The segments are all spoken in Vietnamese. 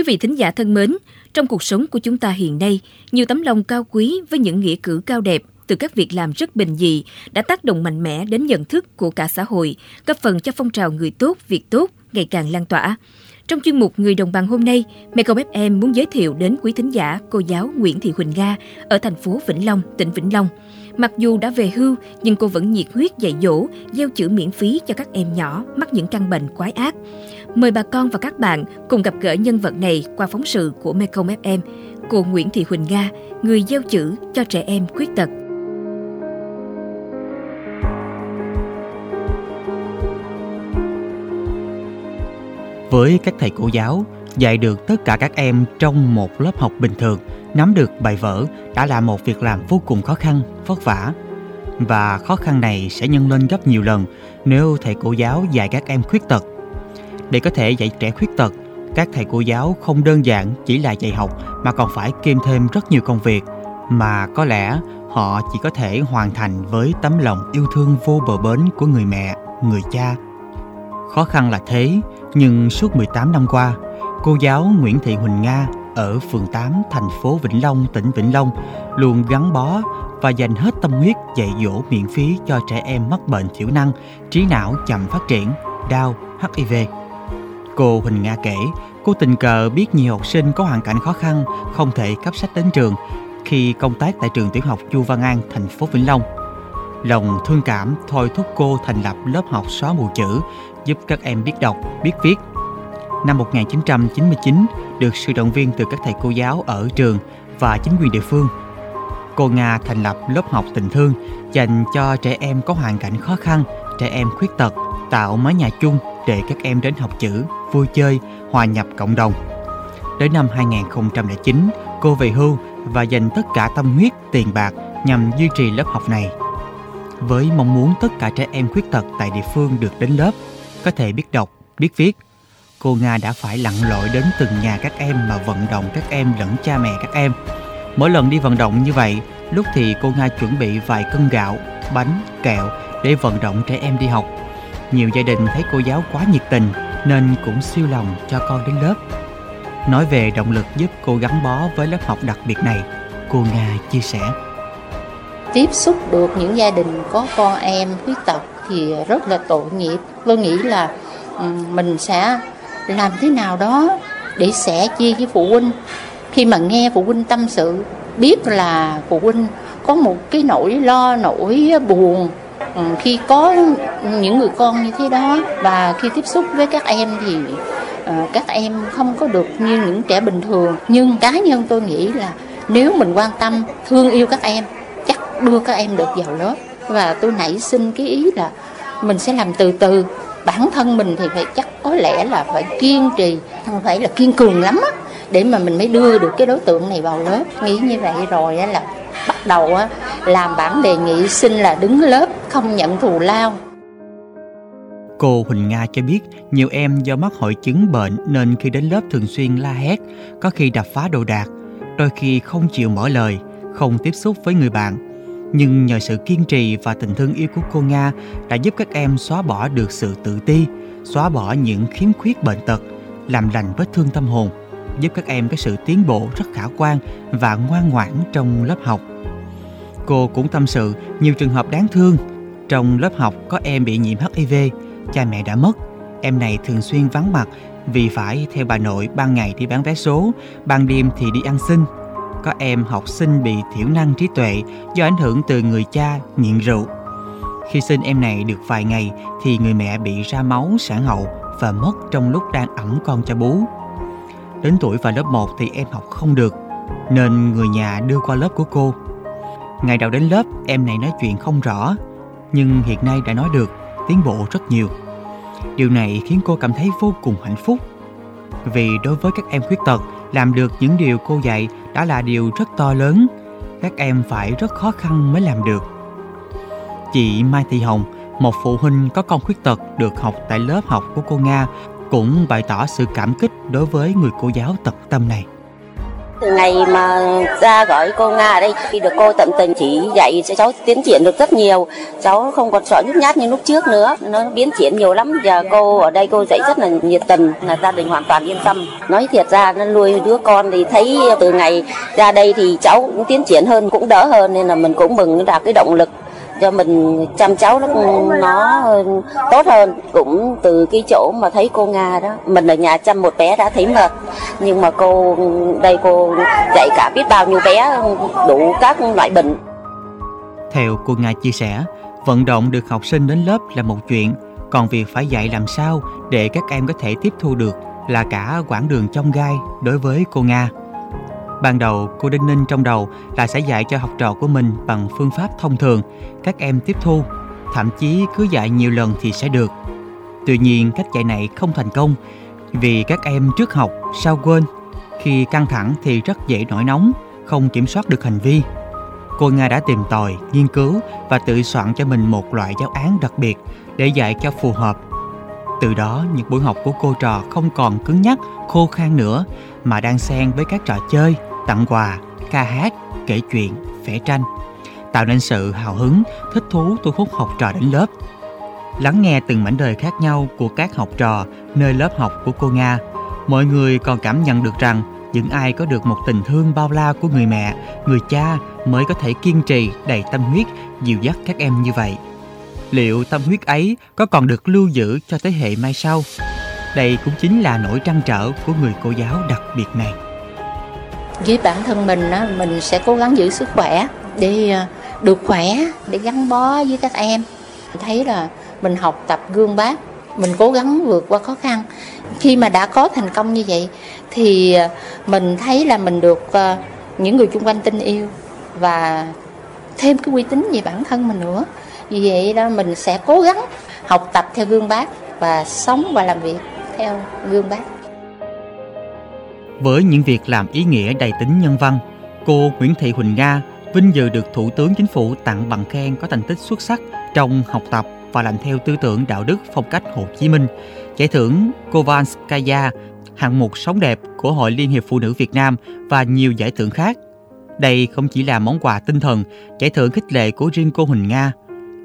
Quý vị thính giả thân mến, trong cuộc sống của chúng ta hiện nay, nhiều tấm lòng cao quý với những nghĩa cử cao đẹp từ các việc làm rất bình dị đã tác động mạnh mẽ đến nhận thức của cả xã hội, góp phần cho phong trào người tốt, việc tốt ngày càng lan tỏa. Trong chuyên mục Người đồng bằng hôm nay, Mekong FM muốn giới thiệu đến quý thính giả cô giáo Nguyễn Thị Huỳnh Nga ở thành phố Vĩnh Long, tỉnh Vĩnh Long. Mặc dù đã về hưu, nhưng cô vẫn nhiệt huyết dạy dỗ, gieo chữ miễn phí cho các em nhỏ mắc những căn bệnh quái ác. Mời bà con và các bạn cùng gặp gỡ nhân vật này qua phóng sự của Mekong FM, cô Nguyễn Thị Huỳnh Nga, người gieo chữ cho trẻ em khuyết tật. Với các thầy cô giáo, dạy được tất cả các em trong một lớp học bình thường, nắm được bài vở đã là một việc làm vô cùng khó khăn, vất vả. Và khó khăn này sẽ nhân lên gấp nhiều lần nếu thầy cô giáo dạy các em khuyết tật. Để có thể dạy trẻ khuyết tật, các thầy cô giáo không đơn giản chỉ là dạy học mà còn phải kiêm thêm rất nhiều công việc mà có lẽ họ chỉ có thể hoàn thành với tấm lòng yêu thương vô bờ bến của người mẹ, người cha. Khó khăn là thế, nhưng suốt 18 năm qua, cô giáo Nguyễn Thị Huỳnh Nga ở phường 8 thành phố Vĩnh Long, tỉnh Vĩnh Long luôn gắn bó và dành hết tâm huyết dạy dỗ miễn phí cho trẻ em mắc bệnh thiểu năng, trí não chậm phát triển, đau, HIV. Cô Huỳnh Nga kể, cô tình cờ biết nhiều học sinh có hoàn cảnh khó khăn không thể cấp sách đến trường khi công tác tại trường tiểu học Chu Văn An, thành phố Vĩnh Long. Lòng thương cảm thôi thúc cô thành lập lớp học xóa mù chữ giúp các em biết đọc, biết viết. Năm 1999, được sự động viên từ các thầy cô giáo ở trường và chính quyền địa phương, cô Nga thành lập lớp học tình thương dành cho trẻ em có hoàn cảnh khó khăn, trẻ em khuyết tật, tạo mái nhà chung để các em đến học chữ, vui chơi, hòa nhập cộng đồng. Đến năm 2009, cô về hưu và dành tất cả tâm huyết, tiền bạc nhằm duy trì lớp học này. Với mong muốn tất cả trẻ em khuyết tật tại địa phương được đến lớp, có thể biết đọc, biết viết, cô Nga đã phải lặn lội đến từng nhà các em mà vận động các em lẫn cha mẹ các em. Mỗi lần đi vận động như vậy, lúc thì cô Nga chuẩn bị vài cân gạo, bánh, kẹo để vận động trẻ em đi học. Nhiều gia đình thấy cô giáo quá nhiệt tình nên cũng siêu lòng cho con đến lớp. Nói về động lực giúp cô gắn bó với lớp học đặc biệt này, cô Nga chia sẻ. Tiếp xúc được những gia đình có con em khuyết tật thì rất là tội nghiệp. Tôi nghĩ là mình sẽ làm thế nào đó để sẻ chia với phụ huynh. Khi mà nghe phụ huynh tâm sự, biết là phụ huynh có một cái nỗi lo, nỗi buồn khi có những người con như thế đó và khi tiếp xúc với các em thì ờ, các em không có được như những trẻ bình thường. Nhưng cá nhân tôi nghĩ là nếu mình quan tâm, thương yêu các em, chắc đưa các em được vào lớp và tôi nảy sinh cái ý là mình sẽ làm từ từ. Bản thân mình thì phải chắc có lẽ là phải kiên trì không phải là kiên cường lắm á để mà mình mới đưa được cái đối tượng này vào lớp. Nghĩ như vậy rồi á là bắt đầu á làm bản đề nghị xin là đứng lớp không nhận thù lao. Cô Huỳnh Nga cho biết nhiều em do mắc hội chứng bệnh nên khi đến lớp thường xuyên la hét, có khi đập phá đồ đạc, đôi khi không chịu mở lời, không tiếp xúc với người bạn nhưng nhờ sự kiên trì và tình thương yêu của cô Nga đã giúp các em xóa bỏ được sự tự ti, xóa bỏ những khiếm khuyết bệnh tật, làm lành vết thương tâm hồn, giúp các em có sự tiến bộ rất khả quan và ngoan ngoãn trong lớp học. Cô cũng tâm sự nhiều trường hợp đáng thương. Trong lớp học có em bị nhiễm HIV, cha mẹ đã mất. Em này thường xuyên vắng mặt vì phải theo bà nội ban ngày đi bán vé số, ban đêm thì đi ăn xin có em học sinh bị thiểu năng trí tuệ do ảnh hưởng từ người cha nghiện rượu. Khi sinh em này được vài ngày thì người mẹ bị ra máu sản hậu và mất trong lúc đang ẩm con cho bú. Đến tuổi vào lớp 1 thì em học không được nên người nhà đưa qua lớp của cô. Ngày đầu đến lớp em này nói chuyện không rõ nhưng hiện nay đã nói được, tiến bộ rất nhiều. Điều này khiến cô cảm thấy vô cùng hạnh phúc. Vì đối với các em khuyết tật, làm được những điều cô dạy đã là điều rất to lớn. Các em phải rất khó khăn mới làm được. Chị mai thị hồng một phụ huynh có con khuyết tật được học tại lớp học của cô nga cũng bày tỏ sự cảm kích đối với người cô giáo tận tâm này ngày mà ra gọi cô Nga ở đây khi được cô tận tình chỉ dạy cho cháu tiến triển được rất nhiều. Cháu không còn sợ nhút nhát như lúc trước nữa. Nó biến triển nhiều lắm. Giờ cô ở đây cô dạy rất là nhiệt tình, là gia đình hoàn toàn yên tâm. Nói thiệt ra, nó nuôi đứa con thì thấy từ ngày ra đây thì cháu cũng tiến triển hơn, cũng đỡ hơn, nên là mình cũng mừng đạt cái động lực cho mình chăm cháu nó nó tốt hơn. Cũng từ cái chỗ mà thấy cô Nga đó. Mình ở nhà chăm một bé đã thấy mệt. Nhưng mà cô đây cô dạy cả biết bao nhiêu bé đủ các loại bệnh. Theo cô Nga chia sẻ, vận động được học sinh đến lớp là một chuyện. Còn việc phải dạy làm sao để các em có thể tiếp thu được là cả quãng đường trong gai đối với cô Nga. Ban đầu, cô Đinh Ninh trong đầu là sẽ dạy cho học trò của mình bằng phương pháp thông thường, các em tiếp thu, thậm chí cứ dạy nhiều lần thì sẽ được. Tuy nhiên, cách dạy này không thành công vì các em trước học, sau quên. Khi căng thẳng thì rất dễ nổi nóng, không kiểm soát được hành vi. Cô Nga đã tìm tòi, nghiên cứu và tự soạn cho mình một loại giáo án đặc biệt để dạy cho phù hợp. Từ đó, những buổi học của cô trò không còn cứng nhắc, khô khan nữa, mà đang xen với các trò chơi, tặng quà, ca hát, kể chuyện, vẽ tranh, tạo nên sự hào hứng, thích thú thu hút học trò đến lớp. Lắng nghe từng mảnh đời khác nhau của các học trò nơi lớp học của cô Nga, mọi người còn cảm nhận được rằng những ai có được một tình thương bao la của người mẹ, người cha mới có thể kiên trì đầy tâm huyết dìu dắt các em như vậy. Liệu tâm huyết ấy có còn được lưu giữ cho thế hệ mai sau? Đây cũng chính là nỗi trăn trở của người cô giáo đặc biệt này với bản thân mình á, mình sẽ cố gắng giữ sức khỏe để ờ, được khỏe để gắn bó với các em. Thấy là mình học tập gương bác mình cố gắng vượt qua khó khăn. Khi mà đã có thành công như vậy thì ờ, mình thấy là mình được ờ, những người chung quanh tin yêu và thêm cái uy tín về bản thân mình nữa. Vì vậy đó mình sẽ cố gắng học tập theo gương bác và sống và làm việc theo gương bác với những việc làm ý nghĩa đầy tính nhân văn, cô Nguyễn Thị Huỳnh Nga vinh dự được Thủ tướng Chính phủ tặng bằng khen có thành tích xuất sắc trong học tập và làm theo tư tưởng đạo đức phong cách Hồ Chí Minh, giải thưởng Kovanskaya, hạng mục sống đẹp của Hội Liên hiệp Phụ nữ Việt Nam và nhiều giải thưởng khác. Đây không chỉ là món quà tinh thần, giải thưởng khích lệ của riêng cô Huỳnh Nga.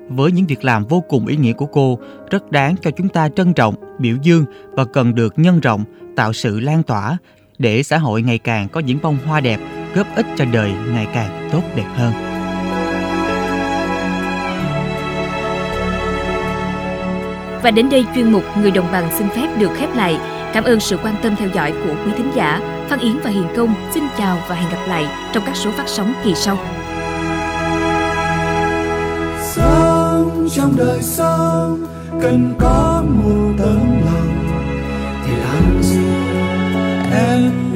Với những việc làm vô cùng ý nghĩa của cô, rất đáng cho chúng ta trân trọng, biểu dương và cần được nhân rộng, tạo sự lan tỏa để xã hội ngày càng có những bông hoa đẹp góp ích cho đời ngày càng tốt đẹp hơn. Và đến đây chuyên mục Người đồng bằng xin phép được khép lại. Cảm ơn sự quan tâm theo dõi của quý thính giả. Phan Yến và Hiền Công xin chào và hẹn gặp lại trong các số phát sóng kỳ sau. Sống trong đời sống cần có một tấm lòng thì làm gì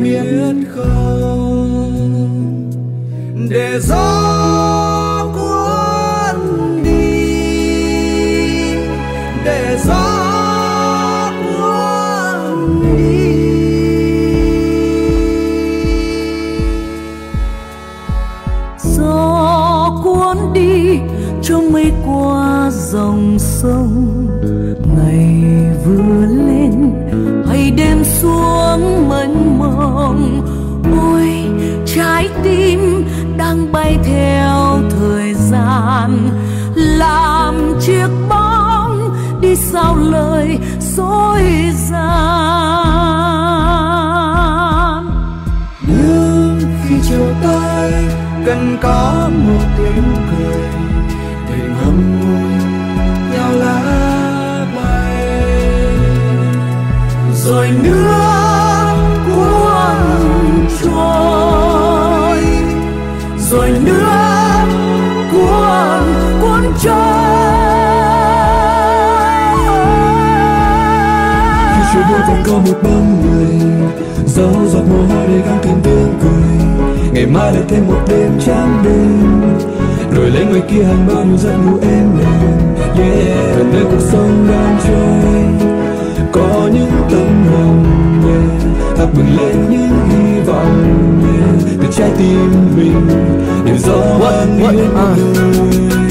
biết không? Để gió cuốn đi. Để gió cần có một tiếng cười để ngắm ngùi nhau lá bay rồi nữa kia hàng bao nhiêu giấc ngủ êm đềm yeah gần nơi cuộc sống đang trôi có những tấm lòng yeah thắp bừng lên những hy vọng yeah từ trái tim mình niềm gió What? yên À. người